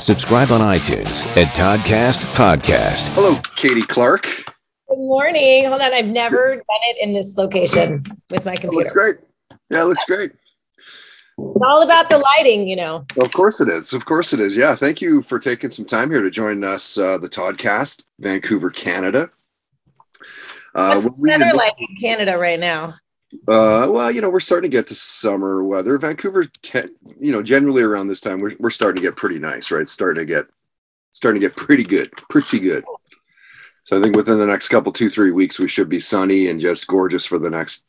Subscribe on iTunes at Toddcast Podcast. Hello, Katy Clark. Good morning. Hold on. I've never done it in this location with my It computer. looks great. Yeah, it looks great. It's all about the lighting, you know. Of course it is. Of course it is. Yeah. Thank you for taking some time here to join us, uh, the Toddcast, Vancouver, Canada. Uh, What's when we- the weather like in Canada right now? Uh, well, you know, we're starting to get to summer weather. Vancouver, can, you know, generally around this time, we're, we're starting to get pretty nice, right? Starting to get, starting to get pretty good, pretty good. So I think within the next couple, two, three weeks, we should be sunny and just gorgeous for the next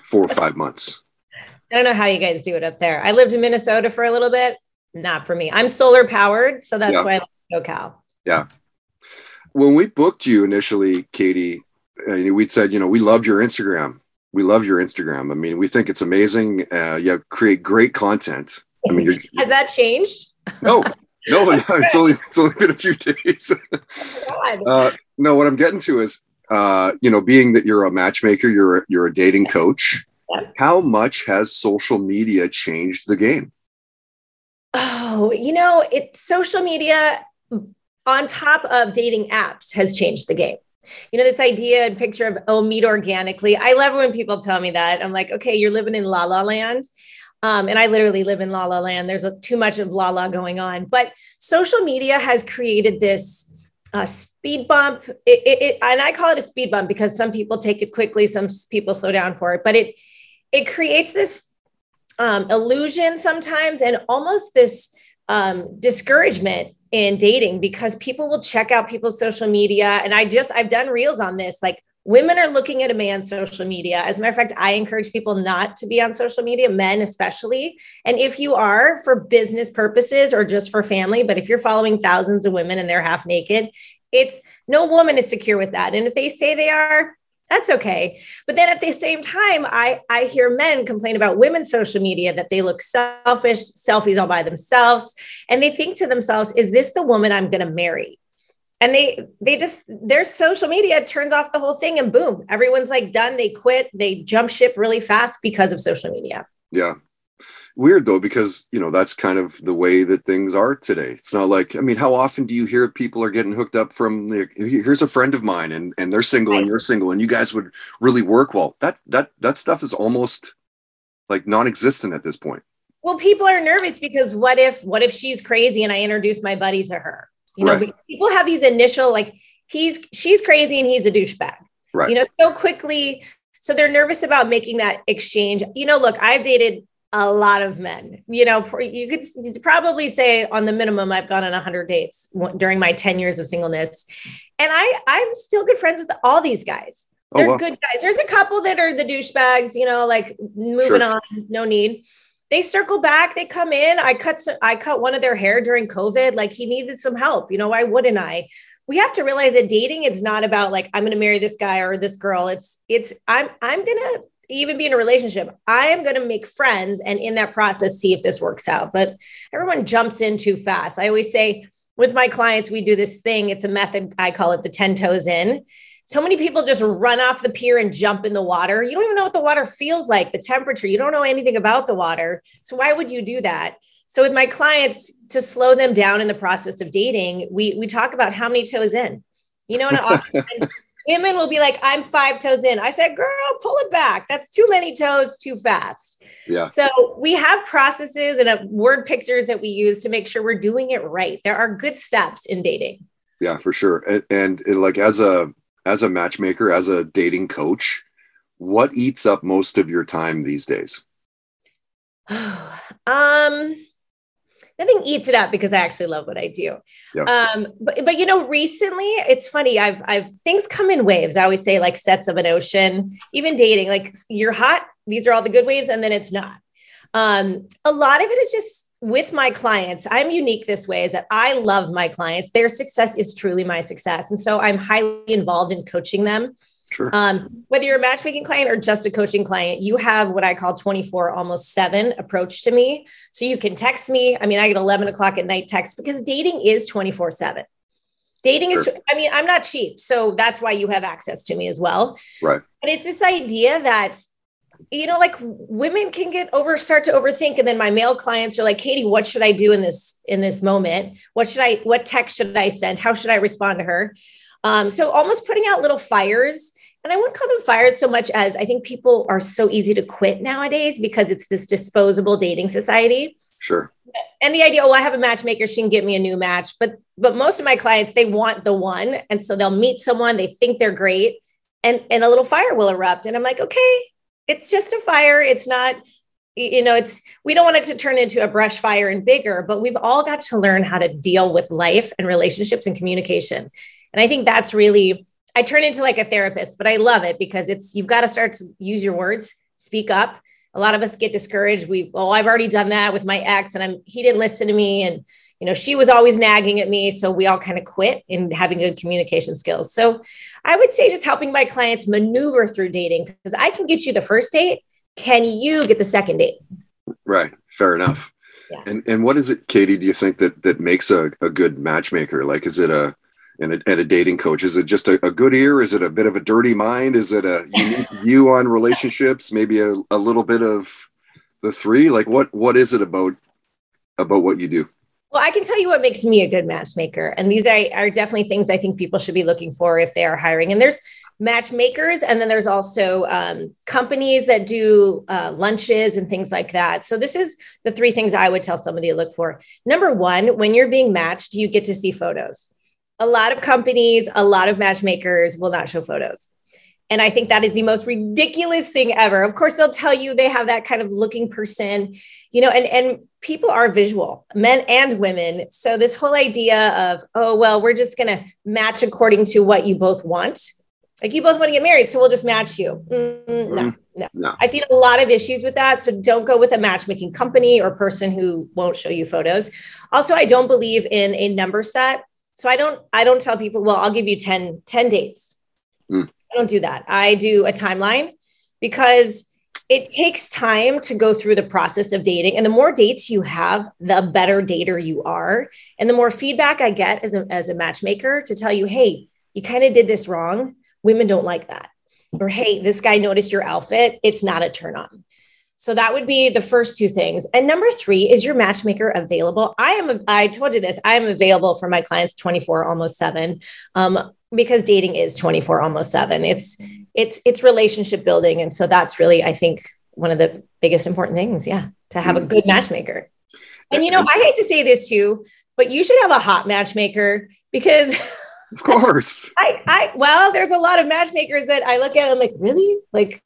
four or five months. I don't know how you guys do it up there. I lived in Minnesota for a little bit. Not for me. I'm solar powered, so that's Yeah. why I like SoCal. Yeah. When we booked you initially, Katy, uh, we'd said, you know, we love your Instagram. We love your Instagram. I mean, we think it's amazing. Uh, you have, create great content. I mean, you're, Has that changed? no, no, no, it's only it's only been a few days. Uh, no, what I'm getting to is, uh, you know, being that you're a matchmaker, you're a, you're a dating coach. Yeah. How much has social media changed the game? Oh, you know, it's social media on top of dating apps has changed the game. You know, this idea and picture of, oh, meet organically. I love when people tell me that. I'm like, okay, you're living in la la land. Um, and I literally live in la la land. There's a, too much of la la going on. But social media has created this uh, speed bump. It, it, it, and I call it a speed bump because some people take it quickly, some people slow down for it. But it it creates this um, illusion sometimes and almost this um, discouragement in dating because people will check out people's social media. And I just, I've done reels on this. Like women are looking at a man's social media. As a matter of fact, I encourage people not to be on social media, men especially. And if you are for business purposes or just for family, but if you're following thousands of women and they're half naked, it's no woman is secure with that. And if they say they are, that's okay. But then at the same time, I, I hear men complain about women's social media that they look selfish, selfies all by themselves. And they think to themselves, is this the woman I'm going to marry? And they, they just, their social media turns off the whole thing and boom, everyone's like done. They quit, they jump ship really fast because of social media. Yeah. Weird though, because you know that's kind of the way that things are today. It's not like I mean, how often do you hear people are getting hooked up from the here's a friend of mine and and they're single and you're single and you guys would really work well. That that that stuff is almost like non-existent at this point. Well, people are nervous because what if, what if she's crazy and I introduce my buddy to her? You know, Right. people have these initial, like he's, she's crazy and he's a douchebag. Right. you know, so quickly. So they're nervous about making that exchange. You know, look, I've dated a lot of men. You know, you could probably say on the minimum, I've gone on 100 dates during my 10 years of singleness, and I I'm still good friends with all these guys. Oh, They're wow. good guys. There's a couple that are the douchebags. You know, like moving Sure. on, no need. They circle back. They come in. I cut. I cut one of their hair during COVID. Like he needed some help. You know, why wouldn't I? we have to realize that dating is not about like i'm going to marry this guy or this girl it's it's i'm i'm going to even be in a relationship i am going to make friends and in that process see if this works out but everyone jumps in too fast i always say with my clients, we do this thing. It's a method. I call it the 10 toes in. So many people just run off the pier and jump in the water. You don't even know what the water feels like, the temperature. You don't know anything about the water. So why would you do that? So with my clients, to slow them down in the process of dating, we we talk about how many toes in. You know, and women will be like, "I'm five toes in." I said, "Girl, pull it back. That's too many toes, too fast." Yeah. So we have processes and word pictures that we use to make sure we're doing it right. There are good steps in dating. Yeah, for sure. And, and, and like as a as a matchmaker, as a dating coach, what eats up most of your time these days? um nothing eats it up because I actually love what I do. Yeah. Um, but but you know, recently it's funny. I've I've things come in waves. I always say like sets of an ocean. Even dating, like you're hot. These are all the good waves, and then it's not. Um, a lot of it is just with my clients. I'm unique this way is that I love my clients. Their success is truly my success, and so I'm highly involved in coaching them Sure. Um, whether you're a matchmaking client or just a coaching client, you have what I call 24, almost seven approach to me. So you can text me. I mean, I get 11 o'clock at night text because dating is 24 seven. Dating sure. is, I mean, I'm not cheap. So that's why you have access to me as well. Right. But it's this idea that, you know, like women can get over, start to overthink. And then my male clients are like, Katy, what should I do in this, in this moment? What should I, what text should I send? How should I respond to her? Um, so almost putting out little fires. And I wouldn't call them fires so much as I think people are so easy to quit nowadays because it's this disposable dating society. Sure. And the idea, oh, I have a matchmaker, she can get me a new match. But but most of my clients, they want the one. And so they'll meet someone, they think they're great, and, and a little fire will erupt. And I'm like, okay, it's just a fire. It's not, you know, it's we don't want it to turn into a brush fire and bigger, but we've all got to learn how to deal with life and relationships and communication. And I think that's really, I turn into like a therapist, but I love it because it's, you've got to start to use your words, speak up. A lot of us get discouraged. We, oh, I've already done that with my ex and I'm, he didn't listen to me. And, you know, she was always nagging at me. So we all kind of quit in having good communication skills. So I would say just helping my clients maneuver through dating because I can get you the first date. Can you get the second date? Right. Fair enough. Yeah. And and what is it, Katy? Do you think that that makes a, a good matchmaker? Like, is it a and a, and a dating coach? Is it just a, a, good ear? Is it a bit of a dirty mind? Is it a unique view on relationships? Maybe a, a little bit of the three? Like what what is it about about what you do? Well, I can tell you what makes me a good matchmaker. And these are, are definitely things I think people should be looking for if they are hiring. And there's matchmakers, and then there's also um, companies that do uh, lunches and things like that. So, this is the three things I would tell somebody to look for. Number one, when you're being matched, you get to see photos a lot of companies, a lot of matchmakers will not show photos. And I think that is the most ridiculous thing ever. Of course, they'll tell you they have that kind of looking person, you know, and, and people are visual, men and women. So this whole idea of, oh, well, we're just going to match according to what you both want. Like you both want to get married, so we'll just match you. Mm, no, mm-hmm. no, no. I've seen a lot of issues with that. So don't go with a matchmaking company or person who won't show you photos. Also, I don't believe in a number set so I don't I don't tell people, well, I'll give you 10, 10 dates. Mm. I don't do that. I do a timeline because it takes time to go through the process of dating. And the more dates you have, the better dater you are. And the more feedback I get as a, as a matchmaker to tell you, hey, you kind of did this wrong. Women don't like that. Or hey, this guy noticed your outfit. It's not a turn on. So that would be the first two things. And number three, is your matchmaker available? I am, I told you this, I am available for my clients 24, almost seven, um, because dating is 24, almost seven. It's, it's, it's relationship building. And so that's really, I think, one of the biggest important things. Yeah. To have a good matchmaker. And, you know, I hate to say this too, but you should have a hot matchmaker because of course. I, I, well, there's a lot of matchmakers that I look at, I'm like, really? Like,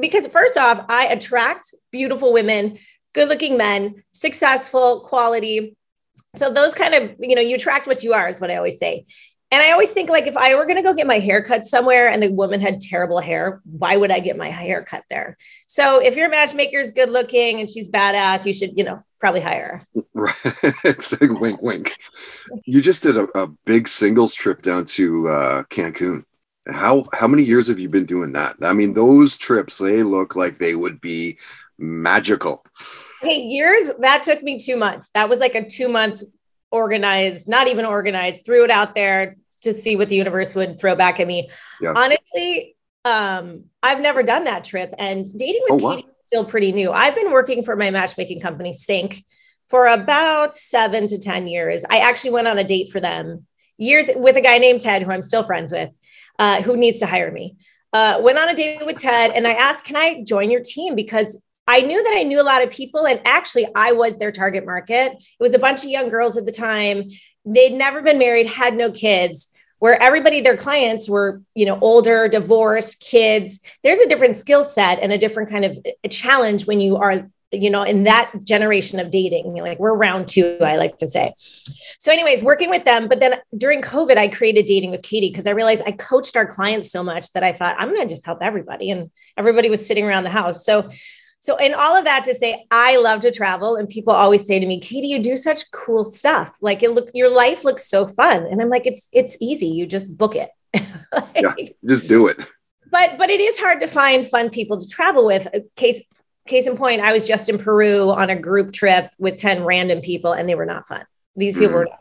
because first off, I attract beautiful women, good looking men, successful, quality. So those kind of, you know, you attract what you are, is what I always say. And I always think like if I were going to go get my hair cut somewhere and the woman had terrible hair, why would I get my hair cut there? So if your matchmaker is good looking and she's badass, you should, you know, probably hire her. Right. wink, wink. You just did a, a big singles trip down to uh, Cancun. How how many years have you been doing that? I mean, those trips they look like they would be magical. Hey, years that took me two months. That was like a two month organized, not even organized, threw it out there to see what the universe would throw back at me. Yeah. Honestly, um, I've never done that trip, and dating with Oh, wow. Katy is still pretty new. I've been working for my matchmaking company, Sync, for about seven to 10 years. I actually went on a date for them years with a guy named Ted, who I'm still friends with, uh, who needs to hire me. Uh, went on a date with Ted, and I asked, Can I join your team? Because I knew that I knew a lot of people, and actually, I was their target market. It was a bunch of young girls at the time. They'd never been married, had no kids where everybody their clients were you know older divorced kids there's a different skill set and a different kind of a challenge when you are you know in that generation of dating like we're round two i like to say so anyways working with them but then during covid i created dating with katy because i realized i coached our clients so much that i thought i'm going to just help everybody and everybody was sitting around the house so so, in all of that to say, I love to travel, and people always say to me, "Katy, you do such cool stuff. Like, it look your life looks so fun." And I'm like, "It's it's easy. You just book it." Like, Yeah. Just do it. But but it is hard to find fun people to travel with. Uh, Case case in point, I was just in Peru on a group trip with ten random people, and they were not fun. These people Mhm. were not fun.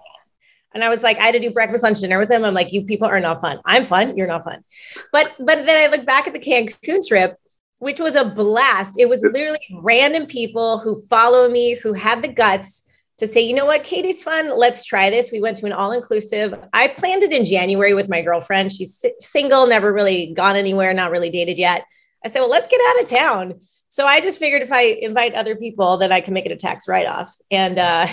And I was like, I had to do breakfast, lunch, dinner with them. I'm like, you people are not fun. I'm fun. You're not fun. But but then I look back at the Cancun trip, which was a blast. It was literally random people who follow me, who had the guts to say, you know what, Katy's fun. Let's try this. We went to an all inclusive. I planned it in January with my girlfriend. She's single, never really gone anywhere, not really dated yet. I said, well, let's get out of town. So I just figured if I invite other people, then I can make it a tax write off and uh,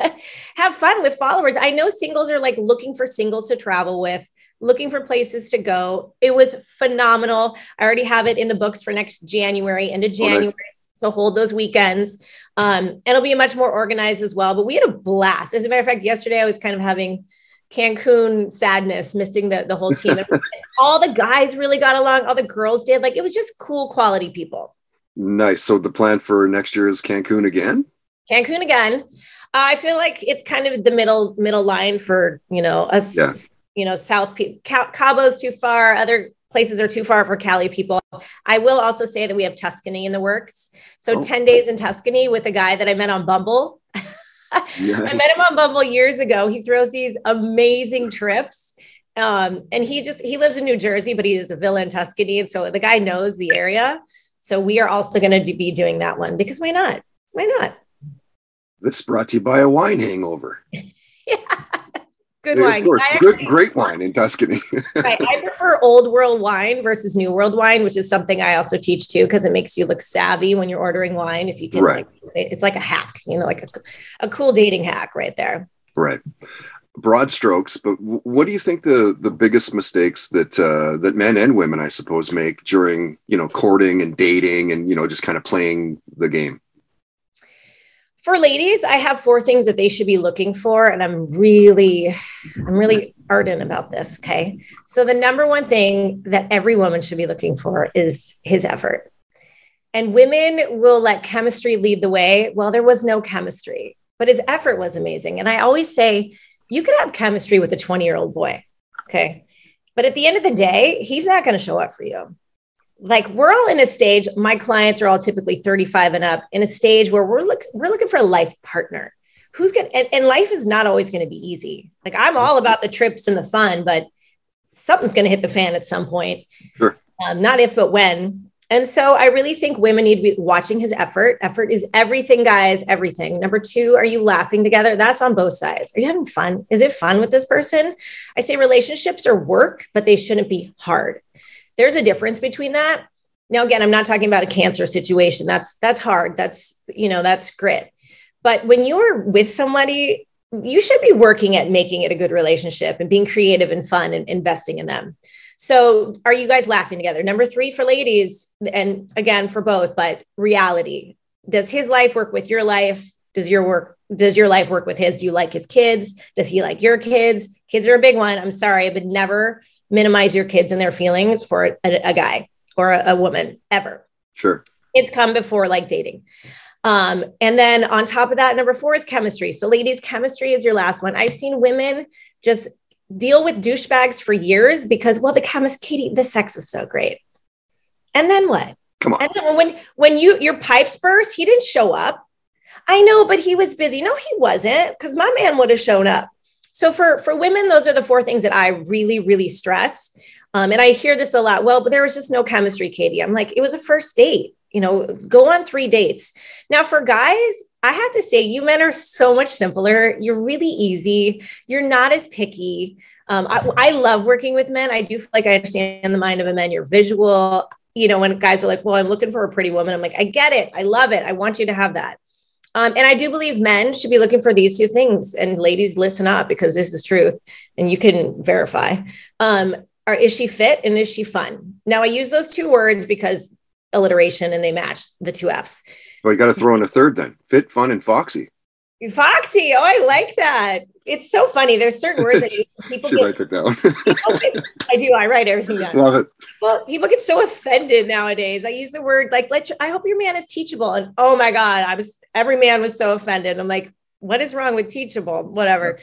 have fun with followers. I know singles are like looking for singles to travel with, looking for places to go. It was phenomenal. I already have it in the books for next January, into January. So hold those weekends. Um, and it'll be much more organized as well. But we had a blast. As a matter of fact, yesterday I was kind of having Cancun sadness, missing the, the whole team. All the guys really got along, all the girls did. Like it was just cool quality people. Nice. So the plan for next year is Cancun again? Cancun again. Uh, I feel like it's kind of the middle middle line for you know us. Yeah. You know, South Pe- Ca- Cabo's too far. Other places are too far for Cali people. I will also say that we have Tuscany in the works. So Oh. ten days in Tuscany with a guy that I met on Bumble. I met him on Bumble years ago. He throws these amazing trips. Um, and he just he lives in New Jersey, but he has a villa in Tuscany. And so the guy knows the area. So we are also going to be doing that one because why not? Why not? This brought to you by a wine hangover. Yeah. Good Yeah, wine. Of course, good, great wine in Tuscany. Right. I prefer old world wine versus new world wine, which is something I also teach too, because it makes you look savvy when you're ordering wine. If you can, Right. like, say- it's like a hack, you know, like a, a cool dating hack right there. right. Broad strokes, but what do you think the the biggest mistakes that uh, that men and women, I suppose, make during you know courting and dating and you know just kind of playing the game? For ladies, I have four things that they should be looking for, and I'm really, I'm really ardent about this. Okay, so the number one thing that every woman should be looking for is his effort. And women will let chemistry lead the way. Well, there was no chemistry, but his effort was amazing. And I always say, you could have chemistry with a 20 year old boy. Okay. But at the end of the day, he's not going to show up for you. Like we're all in a stage, my clients are all typically 35 and up in a stage where we're look, we're looking for a life partner. Who's going to, and, and life is not always going to be easy. Like I'm all about the trips and the fun, but something's going to hit the fan at some point. Sure. Um, not if, but when. And so I really think women need to be watching his effort. Effort is everything, guys, everything. Number two, are you laughing together? That's on both sides. Are you having fun? Is it fun with this person? I say relationships are work, but they shouldn't be hard. There's a difference between that. Now, again, I'm not talking about a cancer situation. That's that's hard. That's you know that's grit. But when you're with somebody, you should be working at making it a good relationship and being creative and fun and investing in them. So, are you guys laughing together? Number three for ladies, and again for both, but reality. Does his life work with your life? Does your work? Does your life work with his? Do you like his kids? Does he like your kids? Kids are a big one. I'm sorry, but never minimize your kids and their feelings for a, a guy or a, a woman ever. Sure. It's come before like dating. Um, and then on top of that, number four is chemistry. So, ladies, chemistry is your last one. I've seen women just deal with douchebags for years because, well, the chemist, Katy, the sex was so great. And then what? Come on. And then when when you your pipes burst, he didn't show up. I know, but he was busy. No, he wasn't, because my man would have shown up. So for for women, those are the four things that I really, really stress. Um, and I hear this a lot. Well, but there was just no chemistry, Katy. I'm like, it was a first date. You know, go on three dates. Now, for guys, I have to say, you men are so much simpler. You're really easy. You're not as picky. Um, I, I love working with men. I do feel like I understand the mind of a man. You're visual. You know, when guys are like, well, I'm looking for a pretty woman, I'm like, I get it. I love it. I want you to have that. Um, and I do believe men should be looking for these two things. And ladies, listen up because this is truth and you can verify. Um, are, is she fit and is she fun? Now, I use those two words because alliteration and they match the two F's. Well, you got to throw in a third then fit, fun, and foxy. Foxy. Oh, I like that. It's so funny. There's certain words that people Should get. down. get- I do. I write everything down. Love it. Well, people get so offended nowadays. I use the word like, let you, I hope your man is teachable. And oh my God, I was, every man was so offended. I'm like, what is wrong with teachable? Whatever.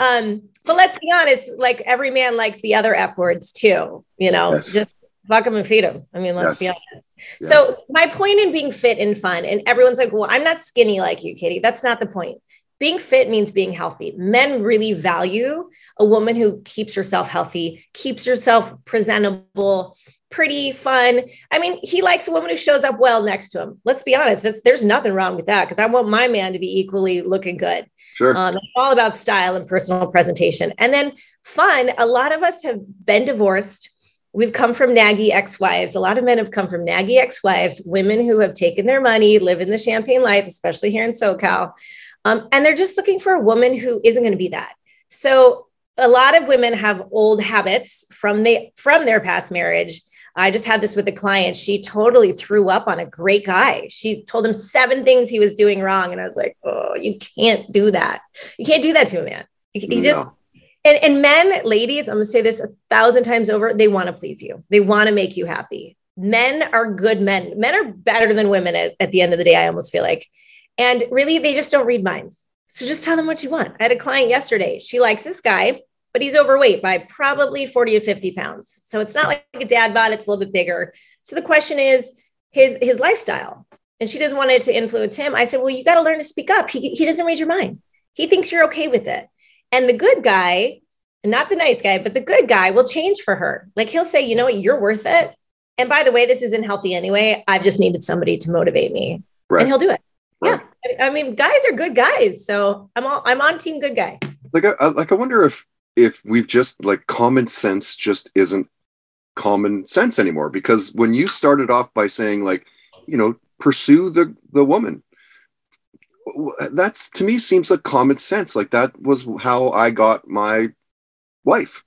Um, but let's be honest, like every man likes the other F words too, you know, Yes. just fuck them and feed them. I mean, let's Yes. be honest. Yeah. So my point in being fit and fun, and everyone's like, well, I'm not skinny like you, Katy. That's not the point. Being fit means being healthy. Men really value a woman who keeps herself healthy, keeps herself presentable, pretty, fun. I mean, he likes a woman who shows up well next to him. Let's be honest, that's, there's nothing wrong with that because I want my man to be equally looking good. Sure. Um, all about style and personal presentation. And then fun. A lot of us have been divorced. We've come from naggy ex wives. A lot of men have come from naggy ex wives, women who have taken their money, live in the champagne life, especially here in SoCal. Um, and they're just looking for a woman who isn't going to be that. So a lot of women have old habits from they from their past marriage. I just had this with a client. She totally threw up on a great guy. She told him seven things he was doing wrong. And I was like, oh, you can't do that. You can't do that to a man. You you just, No. And, and men, ladies, I'm to say this a thousand times over, they want to please you. They want to make you happy. Men are good men. Men are better than women at, at the end of the day, I almost feel like. And really, they just don't read minds. So just tell them what you want. I had a client yesterday. She likes this guy, but he's overweight by probably 40 to 50 pounds. So it's not like a dad bod, it's a little bit bigger. So the question is his his lifestyle. And she doesn't want it to influence him. I said, Well, you got to learn to speak up. He, he doesn't read your mind. He thinks you're okay with it. And the good guy, not the nice guy, but the good guy will change for her. Like he'll say, you know what, you're worth it. And by the way, this isn't healthy anyway. I've just needed somebody to motivate me. Right. And he'll do it. Right. Yeah. I- mean, guys are good guys. So I'm all I'm on team good guy. like I, I like I wonder if if we've just like common sense just isn't common sense anymore because when you started off by saying like you know pursue the the woman that's to me seems like common sense like that was how I got my wife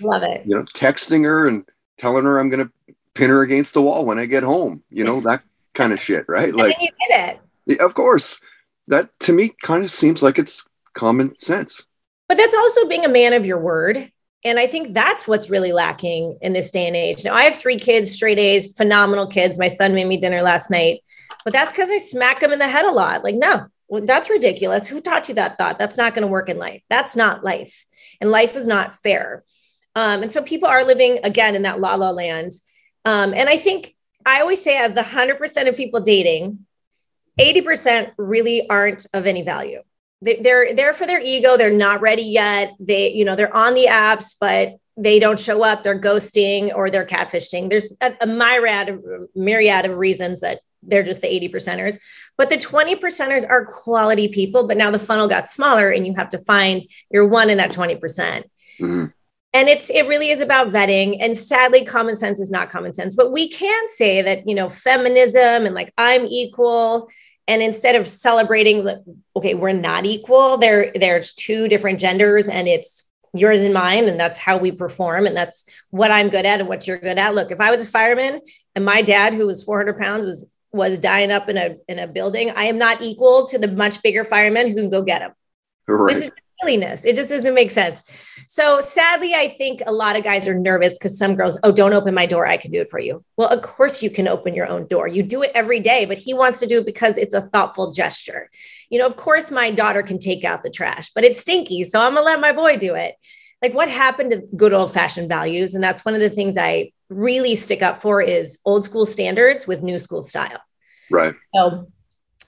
Love it. you know texting her and telling her I'm going to pin her against the wall when I get home you know that kind of shit right like you did it. of course that to me kind of seems like it's common sense But that's also being a man of your word. And I think that's what's really lacking in this day and age. Now, I have three kids, straight A's, phenomenal kids. My son made me dinner last night, but that's because I smack them in the head a lot. Like, no, well, that's ridiculous. Who taught you that thought? That's not going to work in life. That's not life. And life is not fair. Um, and so people are living again in that la la land. Um, and I think I always say of the 100% of people dating, 80% really aren't of any value they, they're there for their ego they're not ready yet they you know they're on the apps but they don't show up they're ghosting or they're catfishing there's a, a myriad of myriad of reasons that they're just the 80 percenters but the 20 percenters are quality people but now the funnel got smaller and you have to find your one in that 20 percent Mhm. and it's it really is about vetting and sadly common sense is not common sense but we can say that you know feminism and like i'm equal and instead of celebrating okay we're not equal there there's two different genders and it's yours and mine and that's how we perform and that's what i'm good at and what you're good at look if i was a fireman and my dad who was 400 pounds was was dying up in a in a building i am not equal to the much bigger fireman who can go get him right this is silliness. It just doesn't make sense. So sadly, I think a lot of guys are nervous because some girls, oh, don't open my door. I can do it for you. Well, of course you can open your own door. You do it every day, but he wants to do it because it's a thoughtful gesture. You know, of course my daughter can take out the trash, but it's stinky. So I'm gonna let my boy do it. Like what happened to good old fashioned values? And that's one of the things I really stick up for is old school standards with new school style. right So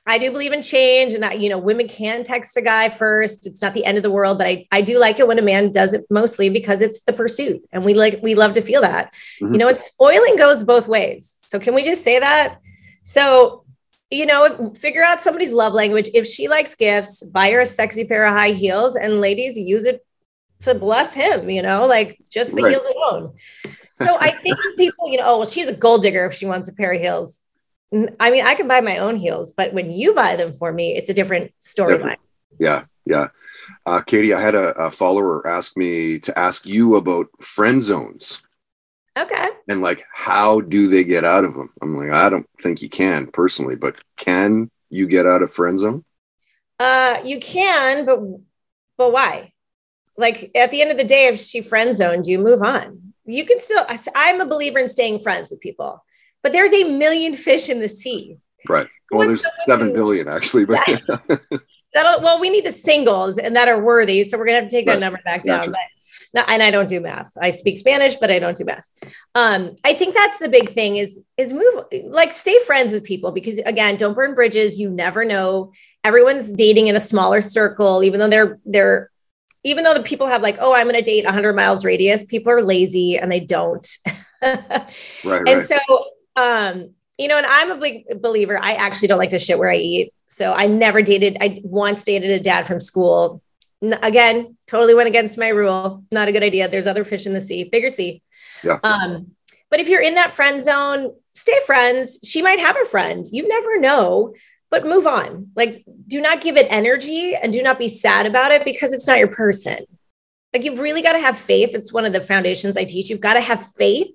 I do believe in change and I, you know, women can text a guy first. It's not the end of the world, but I, I do like it when a man does it mostly because it's the pursuit. And we like, we love to feel that, Mhm. you know, it's spoiling goes both ways. So can we just say that? So, you know, figure out somebody's love language. If she likes gifts, buy her a sexy pair of high heels and ladies use it to bless him, you know, like just the Right. heels alone. So I think people, you know, oh, well, she's a gold digger if she wants a pair of heels. I mean, I can buy my own heels, but when you buy them for me, it's a different storyline. Yeah, yeah. Uh, Katy, I had a, a follower ask me to ask you about friend zones Okay. and like how do they get out of them? I'm like, I don't think you can personally, but can you get out of friend zone? Uh, you can, but but why? Like at the end of the day, if she friend zoned you, move on. You can still. I'm a believer in staying friends with people, but there's a million fish in the sea. Right. Well, there's seven who- billion actually, but That'll, well, we need the singles and that are worthy. So we're gonna have to take that number back down. Gotcha. But no, and I don't do math. I speak Spanish, but I don't do math. Um, I think that's the big thing is is move like stay friends with people because again, don't burn bridges. You never know. Everyone's dating in a smaller circle, even though they're they're even though the people have like, oh, I'm gonna date 100 miles radius, people are lazy and they don't. right, and right. so um you know and i'm a big believer i actually don't like to shit where i eat. So i never dated i once dated a dad from school. Again totally went against my rule. Not a good idea. There's other fish in the sea bigger sea. Yeah. um but if you're in that friend zone stay friends. She might have a friend. You never know but move on like do not give it energy and do not be sad about it because it's not your person like you've really got to have faith it's one of the foundations i teach you've got to have faith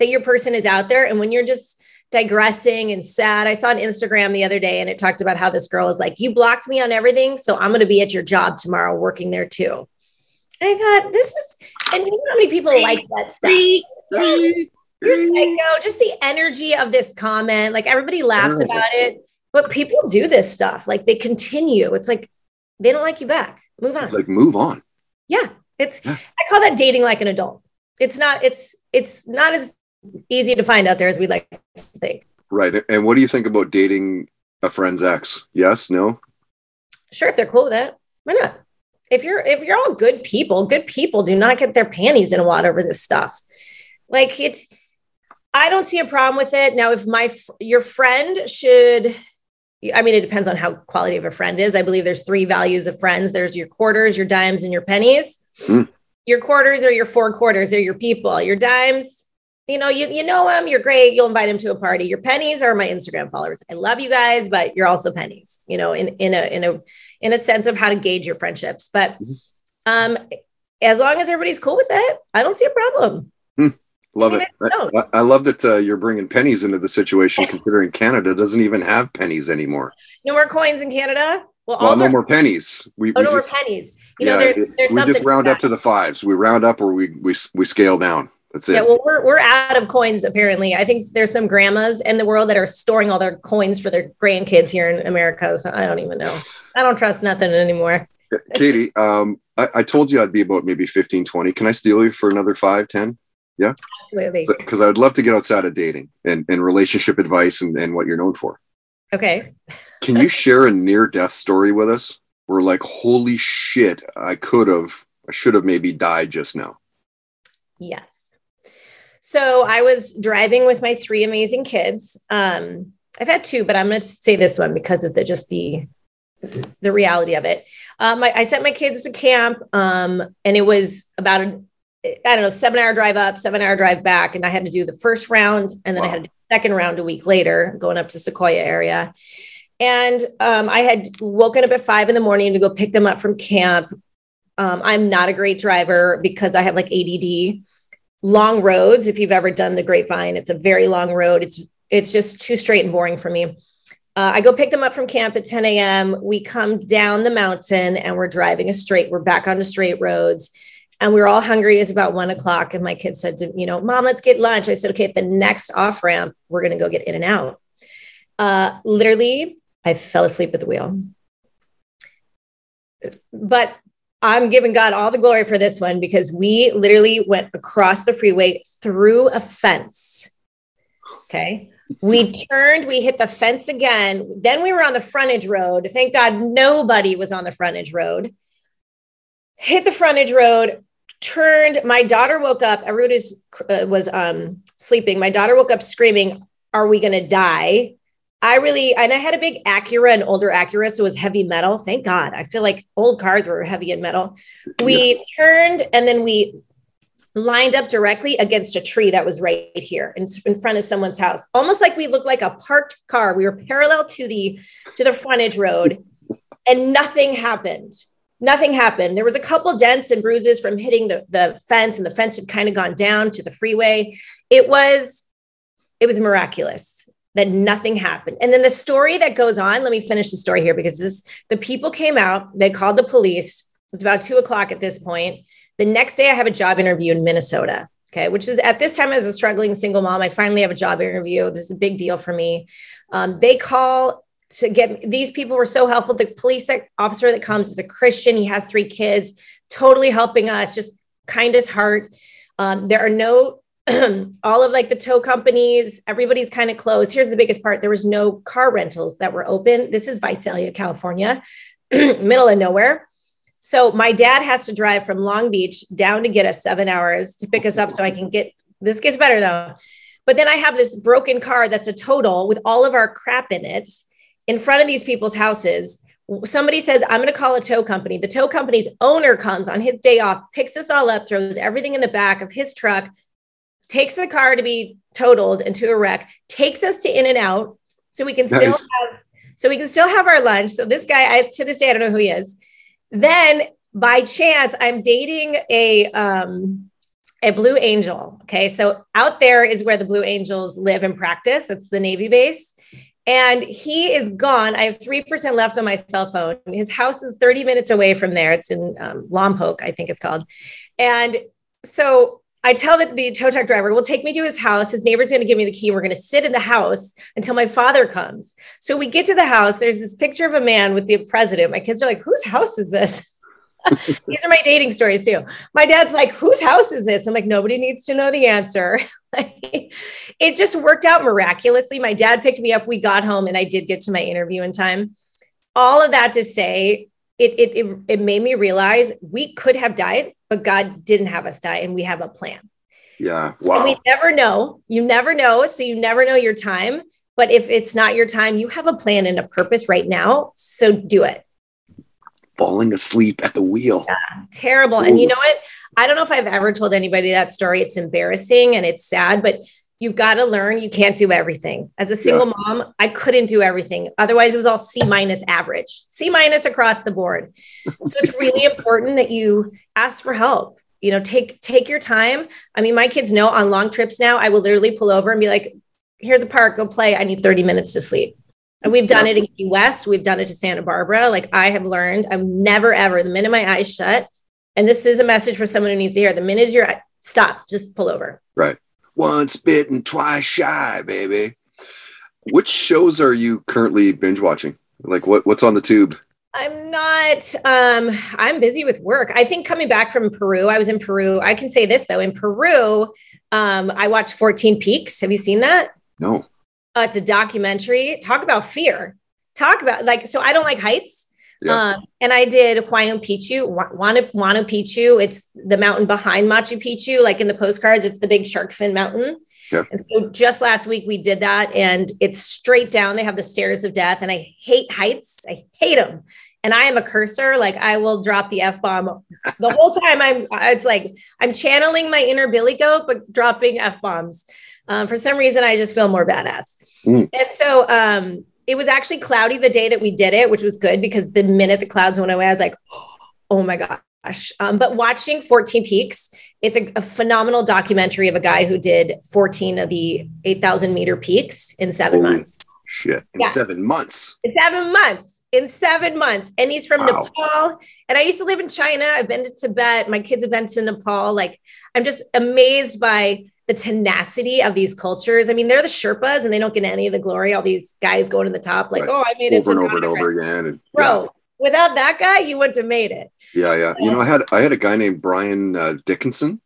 that your person is out there. And when you're just digressing and sad, I saw on Instagram the other day and it talked about how this girl was like, You blocked me on everything. So I'm going to be at your job tomorrow working there too. I thought, This is, and you know how many people like that stuff? You're psycho. Just the energy of this comment. Like everybody laughs about it, but people do this stuff. Like they continue. It's like they don't like you back. Move on. Like move on. Yeah, it's Yeah. I call that dating like an adult. It's not it's it's not as easy to find out there as we'd like to think. Right. And what do you think about dating a friend's ex? Yes, no? Sure, if they're cool with that. why not? If you're if you're all good people, good people do not get their panties in a wad over this stuff. Like it's I don't see a problem with it. Now, if my your friend should I mean, it depends on how quality of a friend is. I believe there's three values of friends. There's your quarters, your dimes, and your pennies. Hmm. Your quarters are your four quarters. They're your people. Your dimes, you know, you, you know them. You're great. You'll invite them to a party. Your pennies are my Instagram followers. I love you guys, but you're also pennies. You know, in in a in a in a sense of how to gauge your friendships. But um, as long as everybody's cool with it, I don't see a problem. Love it. I. I, love that uh, you're bringing pennies into the situation, considering Canada doesn't even have pennies anymore. No more coins in Canada. Well, Well, all no our- more pennies. We, oh, we no just, more pennies. You know, yeah, it- there's we just round to up to the fives. We round up or we we we scale down. That's it. Yeah, well, we're we're out of coins apparently. I think there's some grandmas in the world that are storing all their coins for their grandkids here in America. So I don't even know. I don't trust nothing anymore. Katy, um, I, I told you I'd be about maybe 15, 20. Can I steal you for another five, 10? Absolutely. Because I would love to get outside of dating and, and relationship advice and, and what you're known for. Okay. Can you share a near death story with us? We're like, holy shit, I could have, I should have maybe died just now. Yes. So I was driving with my three amazing kids. Um, I've had two, but I'm going to say this one because of the just the the reality of it. Um, I, I sent my kids to camp, um, and it was about a I don't know seven hour drive up, seven hour drive back, and I had to do the first round, and then I had to do the second round a week later, going up to Sequoia area. And um, I had woken up at five in the morning to go pick them up from camp. Um, I'm not a great driver because I have like ADD long roads if you've ever done the grapevine it's a very long road. It's it's just too straight and boring for me. Uh, i go pick them up from camp at 10 a.m we come down the mountain and we're driving a straight we're back onto straight roads and we were all hungry it's about one o'clock and my kid said to you know mom let's get lunch i said okay at the next off ramp we're going to go get in and out uh, literally i fell asleep at the wheel but I'm giving God all the glory for this one because we literally went across the freeway through a fence. Okay. We turned, we hit the fence again. Then we were on the frontage road. Thank God nobody was on the frontage road. Hit the frontage road, turned. My daughter woke up. Everybody was, uh, was um, sleeping. My daughter woke up screaming, Are we going to die? I really, and I had a big Acura, an older Acura, so it was heavy metal. Thank God. I feel like old cars were heavy in metal. We yeah. turned and then we lined up directly against a tree that was right here in, in front of someone's house almost like we looked like a parked car we were parallel to the to the frontage road and nothing happened nothing happened there was a couple dents and bruises from hitting the, the fence and the fence had kind of gone down to the freeway it was it was miraculous that nothing happened and then the story that goes on let me finish the story here because this the people came out they called the police it was about two o'clock at this point the next day, I have a job interview in Minnesota. Okay, which is at this time as a struggling single mom, I finally have a job interview. This is a big deal for me. Um, they call to get these people were so helpful. The police officer that comes is a Christian. He has three kids, totally helping us, just kindest heart. Um, there are no all of like the tow companies, everybody's kind of closed. Here's the biggest part: there was no car rentals that were open. This is Visalia, California, middle of nowhere. So my dad has to drive from Long Beach down to get us seven hours to pick us up so I can get this gets better though. But then I have this broken car that's a total with all of our crap in it in front of these people's houses. Somebody says, I'm going to call a tow company. The tow company's owner comes on his day off, picks us all up, throws everything in the back of his truck, takes the car to be totaled into a wreck, takes us to In and Out so we can nice. still have so we can still have our lunch. So this guy, I to this day, I don't know who he is then by chance, I'm dating a um, a Blue Angel. Okay, so out there is where the Blue Angels live and practice. That's the Navy base. And he is gone. I have 3% left on my cell phone. His house is 30 minutes away from there. It's in um, Lompoc, I think it's called. And so I tell the, the tow truck driver, will take me to his house. His neighbor's going to give me the key. We're going to sit in the house until my father comes. So we get to the house. There's this picture of a man with the president. My kids are like, whose house is this? These are my dating stories too. My dad's like, whose house is this? I'm like, nobody needs to know the answer. it just worked out miraculously. My dad picked me up. We got home and I did get to my interview in time. All of that to say, it, it, it, it made me realize we could have died, but God didn't have us die and we have a plan. Yeah. Wow. And we never know. You never know. So you never know your time. But if it's not your time, you have a plan and a purpose right now. So do it. Falling asleep at the wheel. Yeah, terrible. Ooh. And you know what? I don't know if I've ever told anybody that story. It's embarrassing and it's sad, but you've got to learn you can't do everything. As a single yeah. mom, I couldn't do everything. Otherwise, it was all C minus average, C minus across the board. so it's really important that you ask for help. You know, take take your time. I mean, my kids know on long trips now, I will literally pull over and be like, "Here's a park, go play. I need 30 minutes to sleep." And we've done yeah. it in Key West. We've done it to Santa Barbara. Like I have learned, I'm never ever the minute my eyes shut. And this is a message for someone who needs to hear. The minute you're stop, just pull over. Right once bitten, twice shy, baby. Which shows are you currently binge watching? Like what what's on the tube? I'm not um I'm busy with work. I think coming back from Peru, I was in Peru. I can say this though, in Peru, um I watched 14 Peaks. Have you seen that? No. Uh, it's a documentary. Talk about fear. Talk about like so I don't like heights. Yeah. Um, and I did Huayna Picchu, Huayna, Huayna Picchu. It's the mountain behind Machu Picchu. Like in the postcards, it's the big shark fin mountain. Yeah. And so just last week we did that and it's straight down. They have the stairs of death and I hate heights. I hate them. And I am a cursor. Like I will drop the F bomb the whole time. I'm, it's like I'm channeling my inner Billy goat, but dropping F bombs. Um, for some reason, I just feel more badass. Mm. And so, um, it was actually cloudy the day that we did it, which was good because the minute the clouds went away, I was like, oh my gosh. Um, but watching 14 Peaks, it's a, a, phenomenal documentary of a guy who did 14 of the 8,000 meter peaks in seven Holy months. Shit. In yeah. seven months. In seven months. In seven months. And he's from wow. Nepal. And I used to live in China. I've been to Tibet. My kids have been to Nepal. Like, I'm just amazed by the tenacity of these cultures. I mean, they're the Sherpas and they don't get any of the glory. All these guys going to the top, like, right. oh, I made over it and over and over again. And, Bro, yeah. without that guy, you wouldn't have made it. Yeah, yeah. You know, I had I had a guy named Brian uh, Dickinson.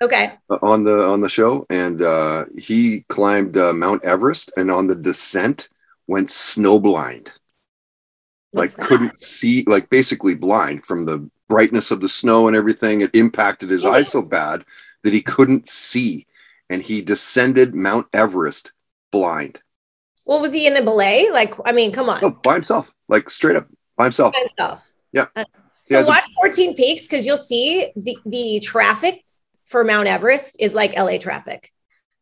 Okay. on the on the show, and uh, he climbed uh, Mount Everest, and on the descent went snowblind. Like that? couldn't see, like basically blind from the brightness of the snow and everything. It impacted his eyes so bad that he couldn't see, and he descended Mount Everest blind. Well, was he in a belay? Like, I mean, come on. No, by himself, like straight up by himself. By himself. Yeah. Uh, So it's a- watch 14 Peaks because you'll see the, the traffic for Mount Everest is like LA traffic.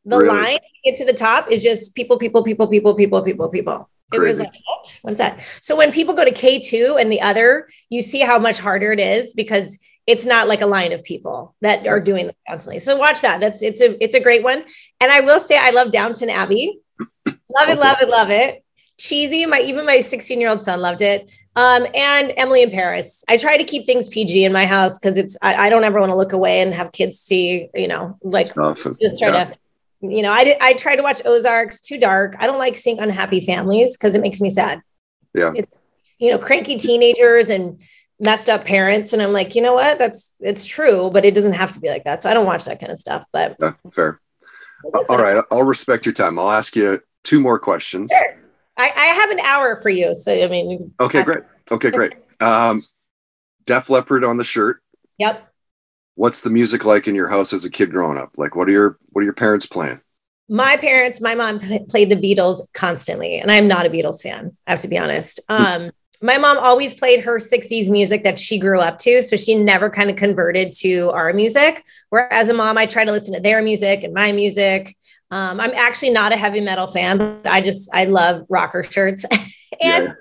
The Really? line to get to the top is just people, people, people, people, people, people, people. It was like, what? What is that? So when people go to K2 and the other, you see how much harder it is because it's not like a line of people that are doing it constantly. So watch that. That's it's a it's a great one. And I will say I love Downton Abbey. love it, love it, love it. Cheesy. My even my 16 year old son loved it. Um, and Emily in Paris. I try to keep things PG in my house because it's I, I don't ever want to look away and have kids see, you know, like and- just try yeah. to you know, I did, I try to watch Ozarks too dark. I don't like seeing unhappy families because it makes me sad. Yeah. You know, cranky teenagers and messed up parents. And I'm like, you know what? That's it's true, but it doesn't have to be like that. So I don't watch that kind of stuff. But Yeah, fair. All right, I'll respect your time. I'll ask you two more questions. Sure. I, I have an hour for you. So I mean, Okay, great. Okay, great. Um, Def Leppard on the shirt. Yep. What's the music like in your house as a kid growing up? Like, what are your what are your parents playing? my parents, my mom played the Beatles constantly, and I'm not a Beatles fan. I have to be honest. Um, my mom always played her 60s music that she grew up to, so she never kind of converted to our music. Whereas a mom, I try to listen to their music and my music. Um, I'm actually not a heavy metal fan, but I just I love rocker shirts, and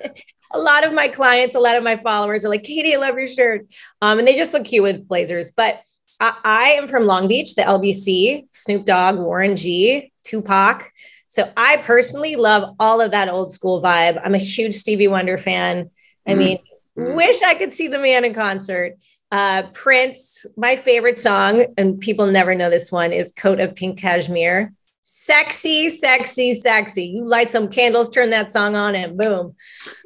a lot of my clients, a lot of my followers are like, "Katy, I love your shirt," um, and they just look cute with blazers, but. I, I am from Long Beach, the LBC, Snoop Dogg, Warren G, Tupac. So I personally love all of that old school vibe. I'm a huge Stevie Wonder fan. I Mhm. mean, Mhm. wish I could see the man in concert. Uh, Prince, my favorite song, and people never know this one, is Coat of Pink Cashmere. Sexy, sexy, sexy. You light some candles, turn that song on, and boom.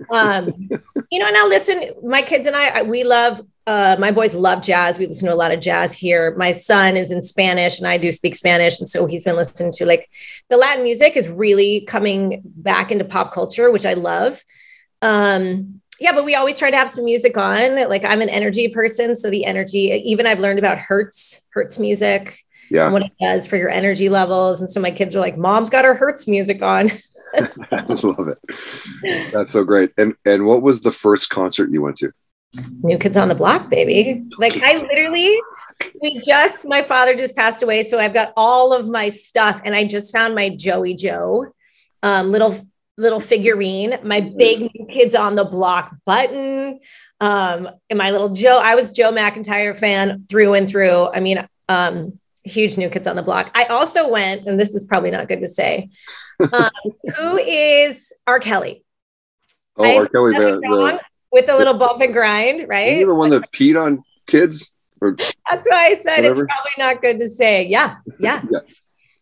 Um, you know, now listen, my kids and I, we love uh, my boys love jazz. We listen to a lot of jazz here. My son is in Spanish and I do speak Spanish. And so he's been listening to like the Latin music is really coming back into pop culture, which I love. Um, yeah, but we always try to have some music on. Like I'm an energy person. So the energy, even I've learned about Hertz, Hertz music, Yeah, and what it does for your energy levels. And so my kids are like, mom's got her Hertz music on. I love it. That's so great. And and what was the first concert you went to? New Kids on the Block, baby. Like I literally, we just, my father just passed away. So I've got all of my stuff and I just found my Joey Joe um, little, little figurine, my big New Kids on the Block button, um, and my little Joe. I was Joe McIntyre fan through and through. I mean, um, huge New Kids on the Block. I also went, and this is probably not good to say, um, who is R. Kelly? Oh, R. Kelly, the, the with a little bump and grind, right? You're the one that peed on kids? Or That's why I said Whatever. it's probably not good to say. Yeah, yeah. Yeah.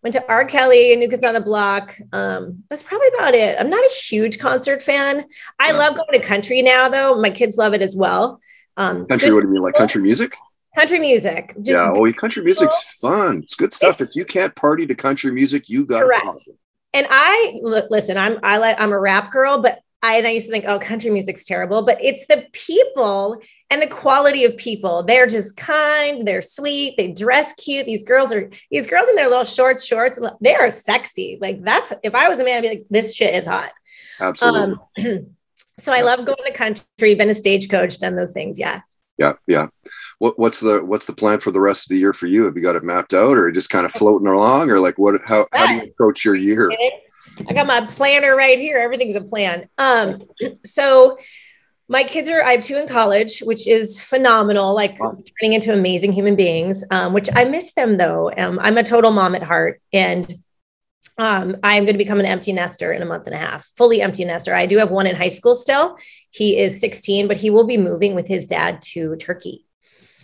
Went to R. Kelly, and New Kids on the Block. Um, that's probably about it. I'm not a huge concert fan. I Yeah. love going to country now, though. My kids love it as well. Um, country? What do you mean, like country music? country music. Just yeah. Oh, country music's fun. It's good stuff. If you can't party to country music, you got Correct. a problem. and I li- listen. I'm I like I'm a rap girl, but I and I used to think, oh, country music's terrible, but it's the people and the quality of people. They're just kind, they're sweet, they dress cute. These girls are these girls in their little shorts, shorts, they are sexy. Like that's if I was a man, I'd be like, this shit is hot. Absolutely. Um, so I love going to country, been a stagecoach, done those things. Yeah. yeah, yeah. What what's the what's the plan for the rest of the year for you? Have you got it mapped out, or just kind of floating along, or like what? How how do you approach your year? I got my planner right here. Everything's a plan. Um, so my kids are, I have two in college, which is phenomenal, like Wow. turning into amazing human beings, um, which I miss them though. Um, I'm a total mom at heart and um, I'm going to become an empty nester in a month and a half, fully empty nester. I do have one in high school still. He is 16, but he will be moving with his dad to Turkey.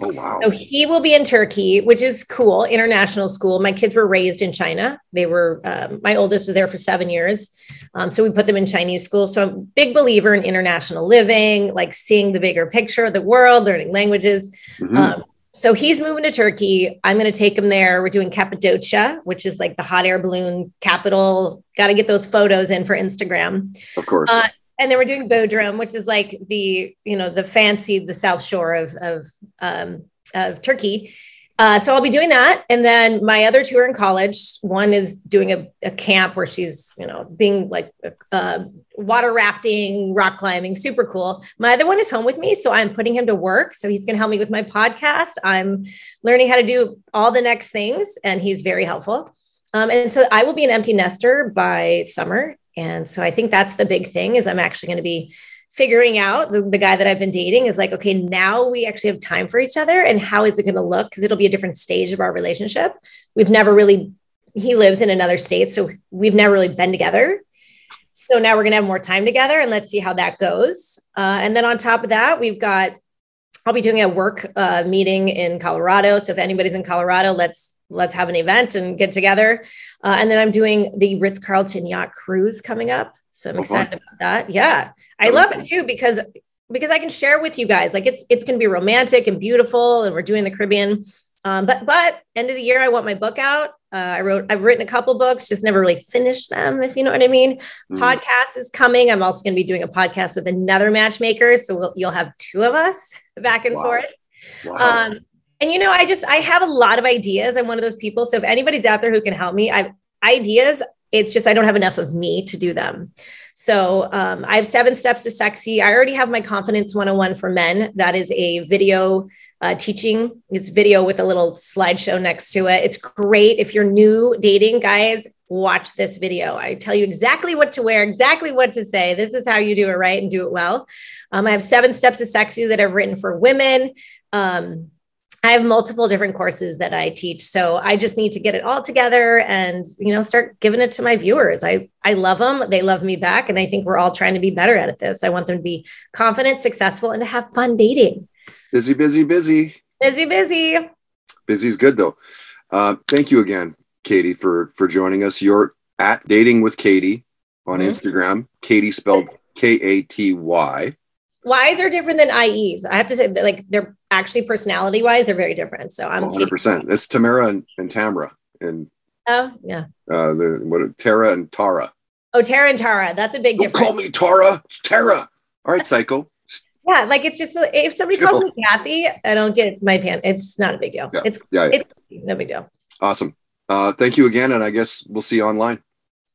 Oh wow. So he will be in Turkey, which is cool, international school. My kids were raised in China. They were, um, my oldest was there for seven years. Um, so we put them in Chinese school. So I'm a big believer in international living, like seeing the bigger picture of the world, learning languages. Mhm. Um, so he's moving to Turkey. I'm going to take him there. We're doing Cappadocia, which is like the hot air balloon capital. Got to get those photos in for Instagram. Of course. Uh, and then we're doing Bodrum, which is like the you know the fancy the South Shore of of um, of Turkey. Uh, so I'll be doing that, and then my other two are in college. One is doing a, a camp where she's you know being like uh, water rafting, rock climbing, super cool. My other one is home with me, so I'm putting him to work. So he's going to help me with my podcast. I'm learning how to do all the next things, and he's very helpful. Um, and so I will be an empty nester by summer, and so I think that's the big thing is I'm actually going to be figuring out the, the guy that I've been dating is like, okay, now we actually have time for each other. And how is it going to look? Because it'll be a different stage of our relationship. We've never really, he lives in another state. So we've never really been together. So now we're going to have more time together and let's see how that goes. Uh, and then on top of that, we've got, I'll be doing a work uh, meeting in Colorado. So if anybody's in Colorado, let's let's have an event and get together. Uh, and then I'm doing the Ritz Carlton yacht cruise coming up. So I'm excited about that. Yeah. I love it too because because I can share with you guys like it's it's gonna be romantic and beautiful and we're doing the Caribbean. Um, but but end of the year, I want my book out. Uh, I wrote I've written a couple books, just never really finished them, if you know what I mean. Mm. Podcast is coming. I'm also going to be doing a podcast with another matchmaker, so we'll, you'll have two of us back and wow. forth. Wow. Um, and you know, I just I have a lot of ideas. I'm one of those people. So if anybody's out there who can help me, I've ideas. It's just I don't have enough of me to do them. So um, I have seven steps to sexy. I already have my confidence 101 for men. That is a video uh, teaching. It's video with a little slideshow next to it. It's great if you're new dating, guys. Watch this video. I tell you exactly what to wear, exactly what to say. This is how you do it right and do it well. Um, I have seven steps to sexy that I've written for women. Um, I have multiple different courses that I teach. So I just need to get it all together and, you know, start giving it to my viewers. I, I love them. They love me back. And I think we're all trying to be better at this. I want them to be confident, successful, and to have fun dating. Busy, busy, busy. Busy, busy. Busy's good though. Uh, thank you again, Katy, for for joining us. You're at Dating with Katy on mm-hmm. Instagram. Katy spelled K A T Y. Y's are different than IEs. I have to say like they're actually personality wise, they're very different. So I'm 100. percent It's Tamara and, and Tamra and oh yeah. Uh, the what Tara and Tara. Oh, Tara and Tara. That's a big Don't difference. Call me Tara. It's Tara. All right, psycho. yeah, like it's just if somebody calls me Kathy, I don't get my pan. It's not a big deal. Yeah. It's yeah, yeah. it's no big deal. Awesome. Uh, thank you again, and I guess we'll see you online.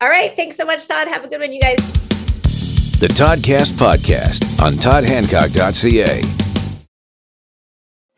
All right. Thanks so much, Todd. Have a good one, you guys. The Toddcast Podcast on toddhancock.ca.